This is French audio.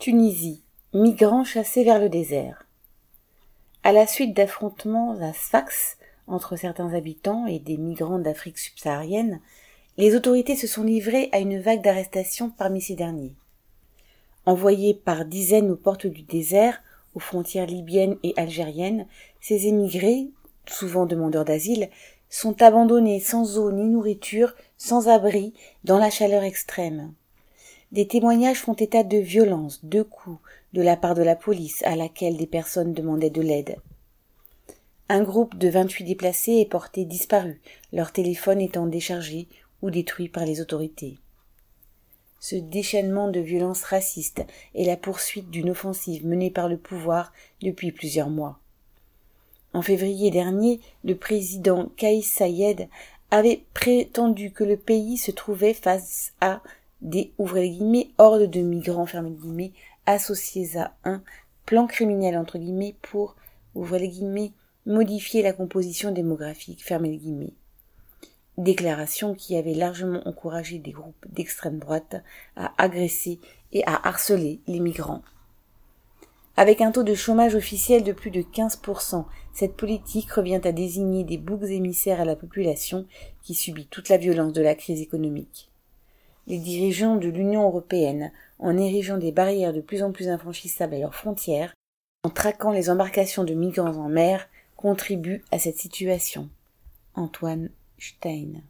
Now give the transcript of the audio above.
Tunisie. Migrants chassés vers le désert. À la suite d'affrontements à Sfax entre certains habitants et des migrants d'Afrique subsaharienne, les autorités se sont livrées à une vague d'arrestations parmi ces derniers. Envoyés par dizaines aux portes du désert, aux frontières libyennes et algériennes, ces émigrés, souvent demandeurs d'asile, sont abandonnés sans eau ni nourriture, sans abri, dans la chaleur extrême. Des témoignages font état de violences, de coups, de la part de la police à laquelle des personnes demandaient de l'aide. Un groupe de vingt-huit déplacés est porté disparu, leur téléphone étant déchargé ou détruit par les autorités. Ce déchaînement de violences racistes est la poursuite d'une offensive menée par le pouvoir depuis plusieurs mois. En février dernier, le président Kaïs Sayed avait prétendu que le pays se trouvait face à des guillemets, hordes de migrants guillemets, associés à un plan criminel entre guillemets pour guillemets, modifier la composition démographique guillemets. Déclaration qui avait largement encouragé des groupes d'extrême droite à agresser et à harceler les migrants. Avec un taux de chômage officiel de plus de 15%, cette politique revient à désigner des boucs émissaires à la population qui subit toute la violence de la crise économique. Les dirigeants de l'Union européenne, en érigeant des barrières de plus en plus infranchissables à leurs frontières, en traquant les embarcations de migrants en mer, contribuent à cette situation. Antoine Stein